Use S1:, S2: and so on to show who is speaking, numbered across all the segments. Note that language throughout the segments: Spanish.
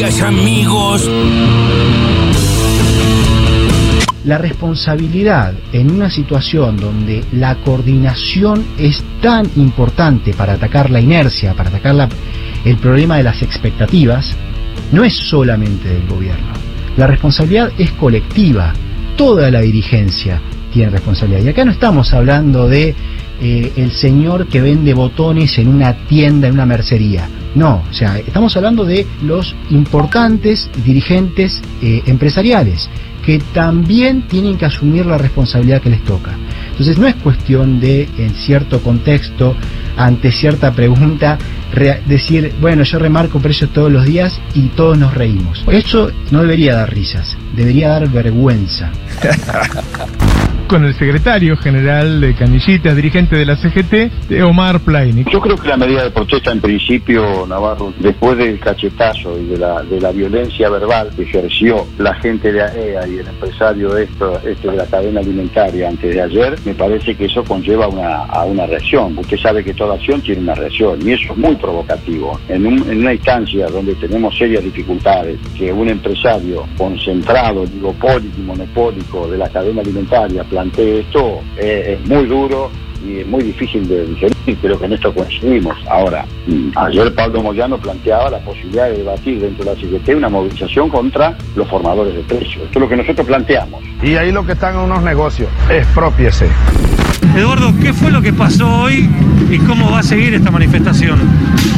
S1: Amigos.
S2: La responsabilidad en una situación donde la coordinación es tan importante para atacar la inercia, para atacar la- el problema de las expectativas, no es solamente del gobierno. La responsabilidad es colectiva. Toda la dirigencia tiene responsabilidad. Y acá no estamos hablando de eh, el señor que vende botones en una tienda, en una mercería. No, o sea, estamos hablando de los importantes dirigentes eh, empresariales que también tienen que asumir la responsabilidad que les toca. Entonces no es cuestión de, en cierto contexto, ante cierta pregunta, decir, bueno, yo remarco precios todos los días y todos nos reímos. Eso no debería dar risas, debería dar vergüenza.
S3: Con el secretario general de Canillitas, dirigente de la CGT, Omar Plainik.
S4: Yo creo que la medida de protesta en principio, Navarro, después del cachetazo y de la, de la violencia verbal que ejerció la gente de AEA y el empresario esto, este de la cadena alimentaria antes de ayer, me parece que eso conlleva una, a una reacción. Usted sabe que toda tiene una reacción y eso es muy provocativo. En una instancia donde tenemos serias dificultades, que un empresario concentrado, oligopólico y monopólico de la cadena alimentaria plantee esto, eh, es muy duro y es muy difícil de digerir, creo que en esto coincidimos. Ahora, mm, ayer Pablo Moyano planteaba la posibilidad de debatir dentro de la CGT una movilización contra los formadores de precios. Esto es lo que nosotros planteamos.
S5: Y ahí lo que están en unos negocios, expropiese.
S6: Eduardo, ¿qué fue lo que pasó hoy y cómo va a seguir esta manifestación?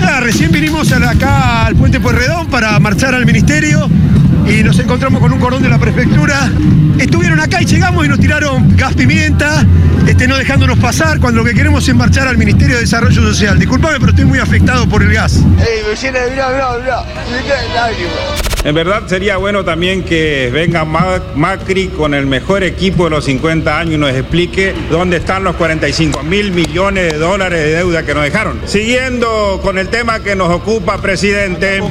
S7: Nada, recién vinimos acá al puente Pueyrredón para marchar al ministerio y nos encontramos con un cordón de la prefectura. Estuvieron acá y llegamos y nos tiraron gas pimienta, este, no dejándonos pasar cuando lo que queremos es marchar al Ministerio de Desarrollo Social. Disculpame, pero estoy muy afectado por el gas.
S8: En verdad sería bueno también que venga Ma- Macri con el mejor equipo de los 50 años y nos explique dónde están los 45 mil millones de dólares de deuda que nos dejaron. Siguiendo con el tema que nos ocupa, presidente,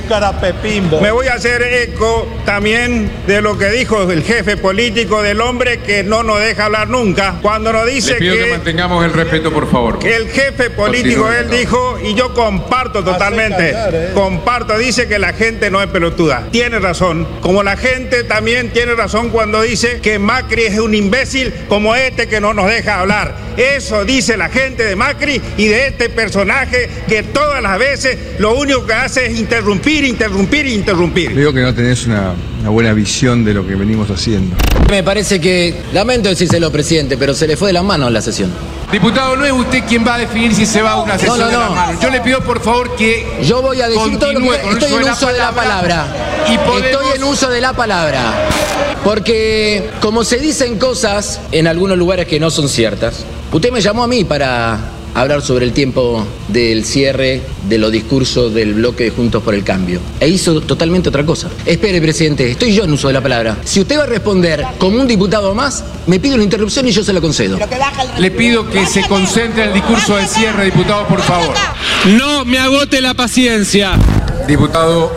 S8: me voy a hacer eco también de lo que dijo el jefe político del hombre que no nos deja hablar nunca, cuando nos dice
S9: Le pido que
S8: que
S9: mantengamos el respeto, por favor.
S8: que el jefe político,
S9: Continúe,
S8: él
S9: no.
S8: dijo, y yo comparto totalmente, comparto, dice que la gente no es pelotuda. Tiene razón. Como la gente también tiene razón cuando dice que Macri es un imbécil como este que no nos deja hablar. Eso dice la gente de Macri y de este personaje que todas las veces lo único que hace es interrumpir, interrumpir, interrumpir.
S10: Veo que no tenés una, una buena visión de lo que venimos haciendo.
S11: Me parece que, lamento decírselo, presidente, pero se le fue de las manos la sesión.
S9: Diputado, no es usted quien va a definir si se va a una sesión
S11: no,
S9: de las
S11: no.
S9: manos. Yo le pido por favor que
S11: Yo voy a decir todo lo
S9: continúe
S11: que estoy en uso de la palabra.
S9: Y podemos-
S11: Estoy en uso de la palabra. Porque como se dicen cosas en algunos lugares que no son ciertas, usted me llamó a mí para hablar sobre el tiempo del cierre de los discursos del bloque de Juntos por el Cambio. E hizo totalmente otra cosa. Espere, presidente, estoy yo en uso de la palabra. Si usted va a responder como un diputado más, me pide una interrupción y yo se la concedo.
S9: Le pido que se concentre en el discurso del cierre, diputado, por favor.
S1: No me agote la paciencia.
S9: Diputado,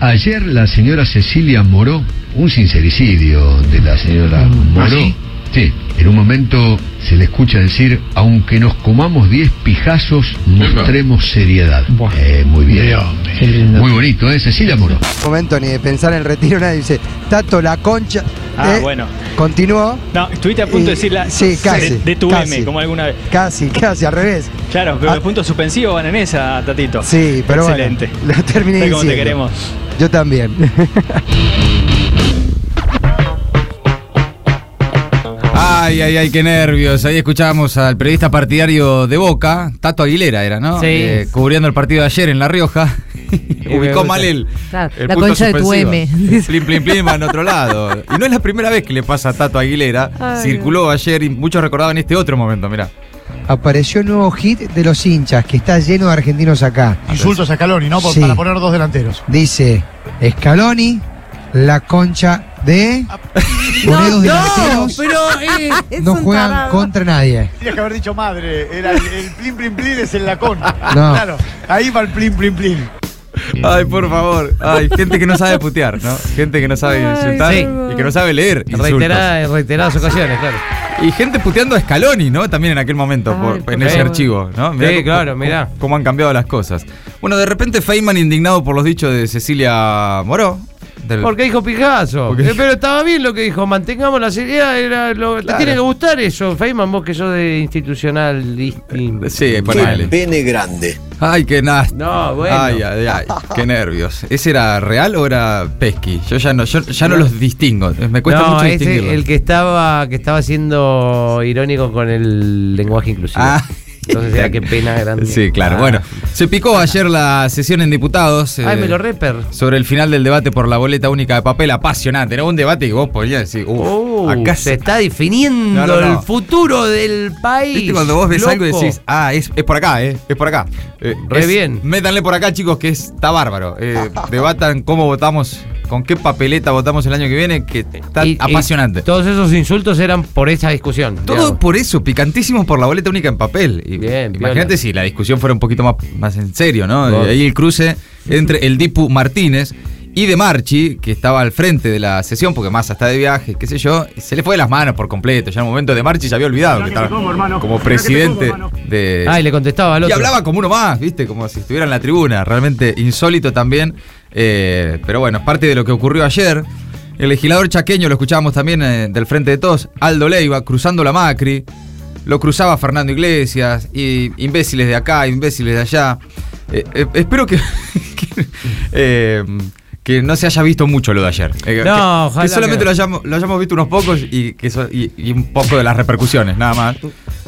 S12: Ayer la señora Cecilia Moró, un sincericidio de la señora Moró.
S3: sí?
S12: Sí, en un momento se le escucha decir, aunque nos comamos 10 pijazos, mostremos seriedad. Eh, muy bien. Muy bonito, ¿eh? Cecilia Moró.
S13: momento ni de pensar en el retiro, nadie dice, Tato, la concha.
S14: Ah,
S13: Eh,
S14: bueno.
S13: Continuó.
S14: No, estuviste a punto de
S13: Y-
S14: decir la.
S13: sí, casi,
S14: De, de tu
S13: casi.
S14: M, como alguna vez.
S13: Casi, casi, al revés.
S14: Claro, pero
S13: Ah.
S14: los puntos suspensivos van en esa, Tatito.
S13: Sí, pero bueno,
S14: Excelente.
S13: lo terminé
S14: Ve cómo te
S13: diciendo.
S14: queremos.
S13: Yo también.
S15: Ay, ay, ay, qué nervios. Ahí escuchábamos al periodista partidario de Boca, Tato Aguilera era, ¿no?
S16: Sí.
S15: Eh, cubriendo el partido de ayer en La Rioja. Ubicó mal el,
S16: Claro,
S15: el
S16: la
S15: punto
S16: concha de tu. M.
S15: Plim, plim, plim, va en otro lado. Y no es la primera vez que le pasa a Tato Aguilera.
S13: Ay,
S15: Circuló ayer y muchos recordaban este otro momento, mirá.
S13: Apareció un nuevo hit de los hinchas que está lleno de argentinos acá.
S17: Insultos a Scaloni, ¿no? Por-
S13: Sí.
S17: Para poner dos delanteros.
S13: Dice Scaloni, la concha de dos delanteros,
S17: pero
S13: no juegan contra nadie.
S17: Tienes que haber dicho madre. Era el, el plin plin plin es el lacón.
S13: No.
S17: Claro. Ahí va el plin plin plin.
S15: Ay, por favor. Ay, gente que no sabe putear, ¿no? Gente que no sabe insultar
S16: sí.
S15: y que no sabe leer. insultos.
S16: Reiteradas, reiteradas ocasiones, claro.
S15: Y gente puteando a Scaloni, ¿no? También en aquel momento,
S16: Ay,
S15: por- en ese archivo, ¿no?
S16: Sí,
S15: cómo-
S16: claro, mirá.
S15: Cómo han cambiado las cosas. Bueno, de repente Feynman indignado por los dichos de Cecilia Moró. Del-
S16: Porque dijo Picasso.
S15: Porque-
S16: Eh, pero estaba bien lo que dijo. Mantengamos la seriedad. Era lo, Te tiene que gustar eso, Feynman, vos que sos de institucional.
S15: Sí, ponele.
S16: pene grande.
S15: Ay, qué nasty.
S16: No, bueno.
S15: Ay, ay, ay, qué nervios. ¿Ese era real o era pesqui? Yo ya no, yo ya no los distingo. Me cuesta
S16: no,
S15: mucho
S16: ese,
S15: distinguirlos.
S16: el que estaba que estaba siendo irónico con el lenguaje inclusivo.
S15: Ah.
S16: Entonces era qué pena grande.
S15: Sí, claro.
S16: Ah.
S15: Bueno, se picó ayer la sesión en diputados.
S16: Ay,
S15: eh,
S16: me lo reper.
S15: Sobre el final del debate por la boleta única de papel, apasionante. Era un debate que vos podías decir, "Uf,
S16: Uh,
S15: acá
S16: se está definiendo
S15: No, no, no.
S16: el futuro del país.
S15: ¿Viste cuando vos ves algo y decís, ah, es, es por acá, eh, es por acá. Eh,
S16: Re
S15: es-
S16: bien.
S15: Métanle por acá, chicos, que es- está bárbaro. Eh, debatan cómo votamos, con qué papeleta votamos el año que viene, que está
S16: Y- y
S15: apasionante.
S16: todos esos insultos eran por esa discusión.
S15: Todo
S16: digamos.
S15: por eso, picantísimos por la boleta única en papel. Y- Imagínate
S16: piola.
S15: si la discusión fuera un poquito más, más en serio, ¿no?
S16: Vos.
S15: Y ahí el cruce entre el Dipu Martínez y de Marchi, que estaba al frente de la sesión, porque Massa está de viaje, qué sé yo, y se le fue de las manos por completo. Ya en un momento de Marchi se había olvidado que estaba como presidente de.
S16: Ah, y le contestaba al
S15: Y
S16: otro.
S15: hablaba como uno más, ¿viste? Como si estuviera en la tribuna. Realmente insólito también. Eh, pero bueno, es parte de lo que ocurrió ayer. El legislador chaqueño, lo escuchábamos también eh, del Frente de Todos, Aldo Leiva, cruzando la Macri. Lo cruzaba Fernando Iglesias, y imbéciles de acá, imbéciles de allá. Eh, eh, espero que, que, eh, que no se haya visto mucho lo de ayer.
S16: No,
S15: que-
S16: ojalá
S15: que solamente lo hayamos, lo hayamos visto unos pocos y, que so- y, y un poco de las repercusiones, nada más.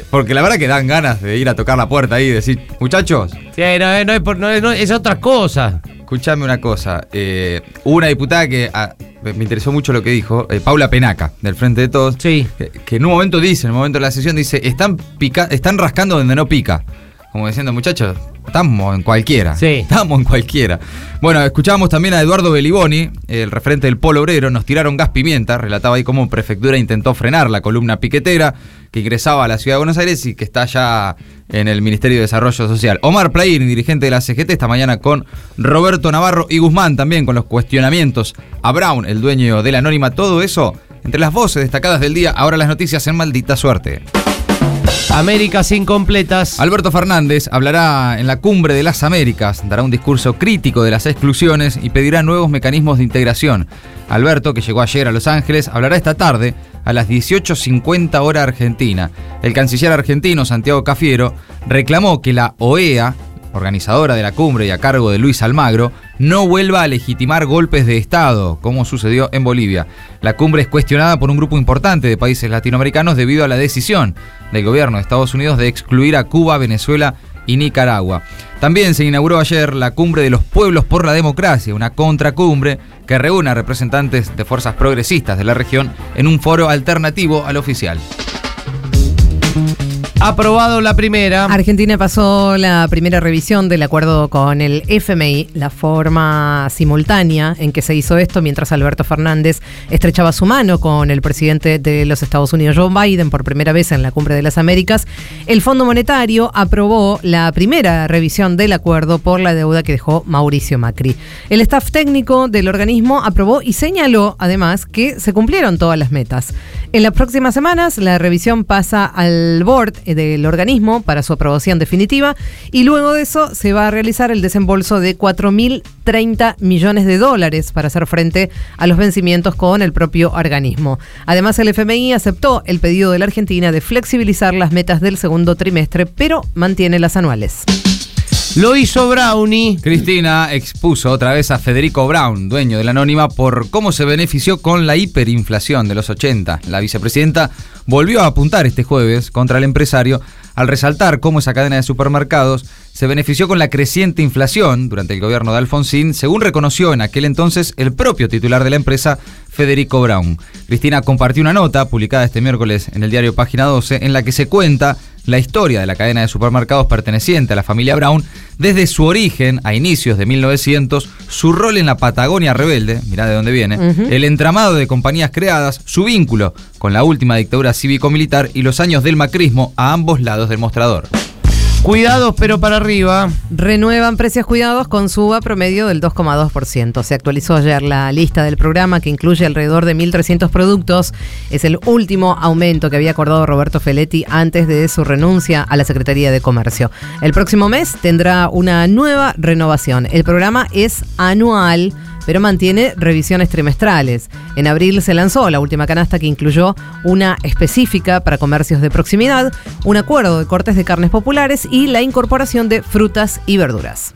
S15: Porque la verdad que dan ganas de ir a tocar la puerta ahí y decir, muchachos,
S16: Sí, no, no es, por- no es- no es otra cosa.
S15: Escuchame una cosa. eh, hubo una diputada que ah, me interesó mucho lo que dijo, eh, Paula Penaca, del Frente de Todos, que, que en un momento dice, en un momento de la sesión, dice, están, pica, están rascando donde no pica. Como diciendo, muchachos, estamos en cualquiera.
S16: Sí.
S15: Estamos en cualquiera. Bueno, escuchábamos también a Eduardo Beliboni, el referente del Polo Obrero, nos tiraron gas pimienta, relataba ahí cómo Prefectura intentó frenar la columna piquetera que ingresaba a la ciudad de Buenos Aires y que está ya en el Ministerio de Desarrollo Social. Omar Plaín, dirigente de la CGT, esta mañana con Roberto Navarro y Guzmán también con los cuestionamientos a Brown, el dueño de la Anónima, todo eso entre las voces destacadas del día, ahora las noticias en maldita suerte.
S16: Américas incompletas.
S15: Alberto Fernández hablará en la cumbre de las Américas, dará un discurso crítico de las exclusiones y pedirá nuevos mecanismos de integración. Alberto, que llegó ayer a Los Ángeles, hablará esta tarde a las 18.50 hora argentina. El canciller argentino, Santiago Cafiero, reclamó que la OEA, organizadora de la cumbre y a cargo de Luis Almagro, no vuelva a legitimar golpes de Estado, como sucedió en Bolivia. La cumbre es cuestionada por un grupo importante de países latinoamericanos debido a la decisión del gobierno de Estados Unidos de excluir a Cuba, Venezuela y Nicaragua. También se inauguró ayer la Cumbre de los Pueblos por la Democracia, una contracumbre que reúne a representantes de fuerzas progresistas de la región en un foro alternativo al oficial.
S16: Aprobado la primera.
S18: Argentina pasó la primera revisión del acuerdo con el FMI, la forma simultánea en que se hizo esto mientras Alberto Fernández estrechaba su mano con el presidente de los Estados Unidos, Joe Biden, por primera vez en la Cumbre de las Américas. El Fondo Monetario aprobó la primera revisión del acuerdo por la deuda que dejó Mauricio Macri. El staff técnico del organismo aprobó y señaló además que se cumplieron todas las metas. En las próximas semanas la revisión pasa al board del organismo para su aprobación definitiva y luego de eso se va a realizar el desembolso de 4.030 millones de dólares para hacer frente a los vencimientos con el propio organismo. Además el FMI aceptó el pedido de la Argentina de flexibilizar las metas del segundo trimestre, pero mantiene las anuales.
S16: Lo hizo Brownie.
S15: Cristina expuso otra vez a Federico Brown, dueño de la Anónima, por cómo se benefició con la hiperinflación de los 80. La vicepresidenta volvió a apuntar este jueves contra el empresario al resaltar cómo esa cadena de supermercados se benefició con la creciente inflación durante el gobierno de Alfonsín, según reconoció en aquel entonces el propio titular de la empresa, Federico Brown. Cristina compartió una nota publicada este miércoles en el diario Página 12 en la que se cuenta la historia de la cadena de supermercados perteneciente a la familia Brown desde su origen a inicios de 1900, su rol en la Patagonia rebelde, mirá de dónde viene, el entramado de compañías creadas, su vínculo con la última dictadura cívico-militar y los años del macrismo a ambos lados del mostrador.
S16: Cuidados, pero para arriba.
S18: Renuevan precios cuidados con suba promedio del 2,2%. Se actualizó ayer la lista del programa que incluye alrededor de 1.300 productos. Es el último aumento que había acordado Roberto Feletti antes de su renuncia a la Secretaría de Comercio. El próximo mes tendrá una nueva renovación. El programa es anual pero mantiene revisiones trimestrales. En abril se lanzó la última canasta que incluyó una específica para comercios de proximidad, un acuerdo de cortes de carnes populares y la incorporación de frutas y verduras.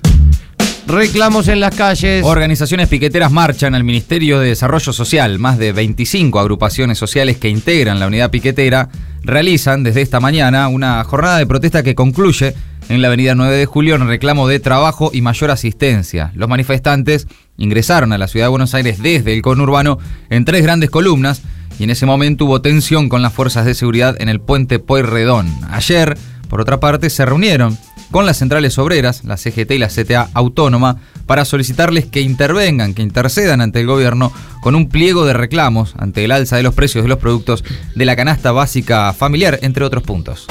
S16: Reclamos en las calles.
S15: Organizaciones piqueteras marchan al Ministerio de Desarrollo Social. Más de 25 agrupaciones sociales que integran la unidad piquetera realizan desde esta mañana una jornada de protesta que concluye en la avenida 9 de julio en reclamo de trabajo y mayor asistencia. Los manifestantes ingresaron a la ciudad de Buenos Aires desde el conurbano en tres grandes columnas y en ese momento hubo tensión con las fuerzas de seguridad en el puente Pueyrredón. Ayer, por otra parte, se reunieron con las centrales obreras, la CGT y la CTA Autónoma, para solicitarles que intervengan, que intercedan ante el gobierno con un pliego de reclamos ante el alza de los precios de los productos de la canasta básica familiar, entre otros puntos.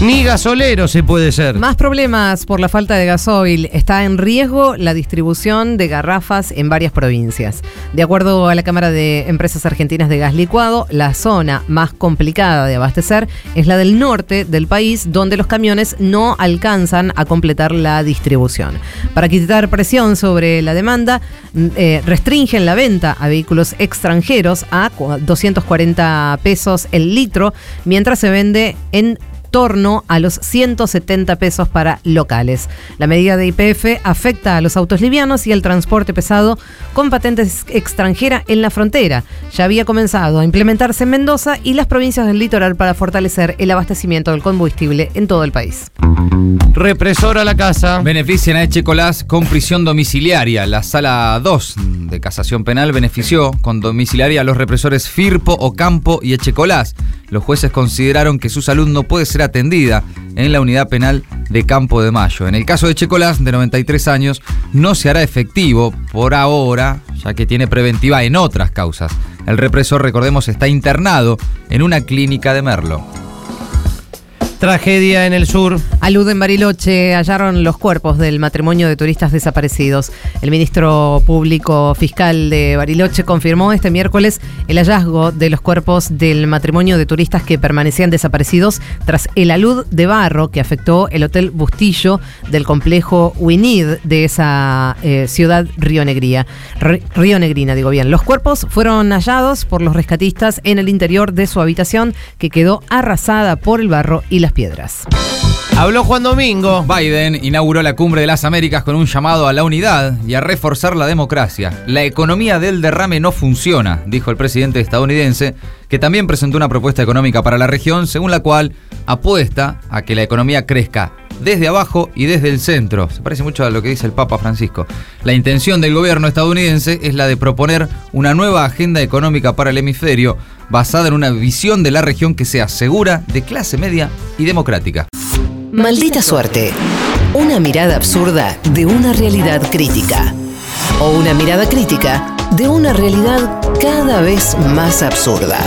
S16: Ni gasolero se puede ser.
S18: Más problemas por la falta de gasoil. Está en riesgo la distribución de garrafas en varias provincias. De acuerdo a la Cámara de Empresas Argentinas de Gas Licuado, la zona más complicada de abastecer es la del norte del país, donde los camiones no alcanzan a completar la distribución. Para quitar presión sobre la demanda, eh, restringen la venta a vehículos extranjeros a 240 pesos el litro, mientras se vende en torno a los 170 pesos para locales. La medida de IPF afecta a los autos livianos y el transporte pesado con patentes extranjera en la frontera. Ya había comenzado a implementarse en Mendoza y las provincias del litoral para fortalecer el abastecimiento del combustible en todo el país.
S16: Represor a la casa.
S15: Benefician a Echecolás con prisión domiciliaria. La sala 2 de casación penal benefició con domiciliaria a los represores Firpo, Ocampo y Echecolás. Los jueces consideraron que su salud no puede ser atendida en la unidad penal de Campo de Mayo. En el caso de Checolás, de 93 años, no se hará efectivo por ahora, ya que tiene preventiva en otras causas. El represor, recordemos, está internado en una clínica de Merlo.
S16: Tragedia en el sur.
S18: Alud en Bariloche hallaron los cuerpos del matrimonio de turistas desaparecidos. El ministro público fiscal de Bariloche confirmó este miércoles el hallazgo de los cuerpos del matrimonio de turistas que permanecían desaparecidos tras el alud de barro que afectó el hotel Bustillo del complejo Winid de esa eh, ciudad rionegría. Río Negrina, digo bien. Los cuerpos fueron hallados por los rescatistas en el interior de su habitación que quedó arrasada por el barro y la piedras.
S16: Habló Juan Domingo.
S15: Biden inauguró la cumbre de las Américas con un llamado a la unidad y a reforzar la democracia. La economía del derrame no funciona, dijo el presidente estadounidense, que también presentó una propuesta económica para la región, según la cual apuesta a que la economía crezca desde abajo y desde el centro. Se parece mucho a lo que dice el Papa Francisco. La intención del gobierno estadounidense es la de proponer una nueva agenda económica para el hemisferio basada en una visión de la región que sea segura, de clase media y democrática.
S19: Maldita suerte. Una mirada absurda de una realidad crítica. O una mirada crítica de una realidad cada vez más absurda.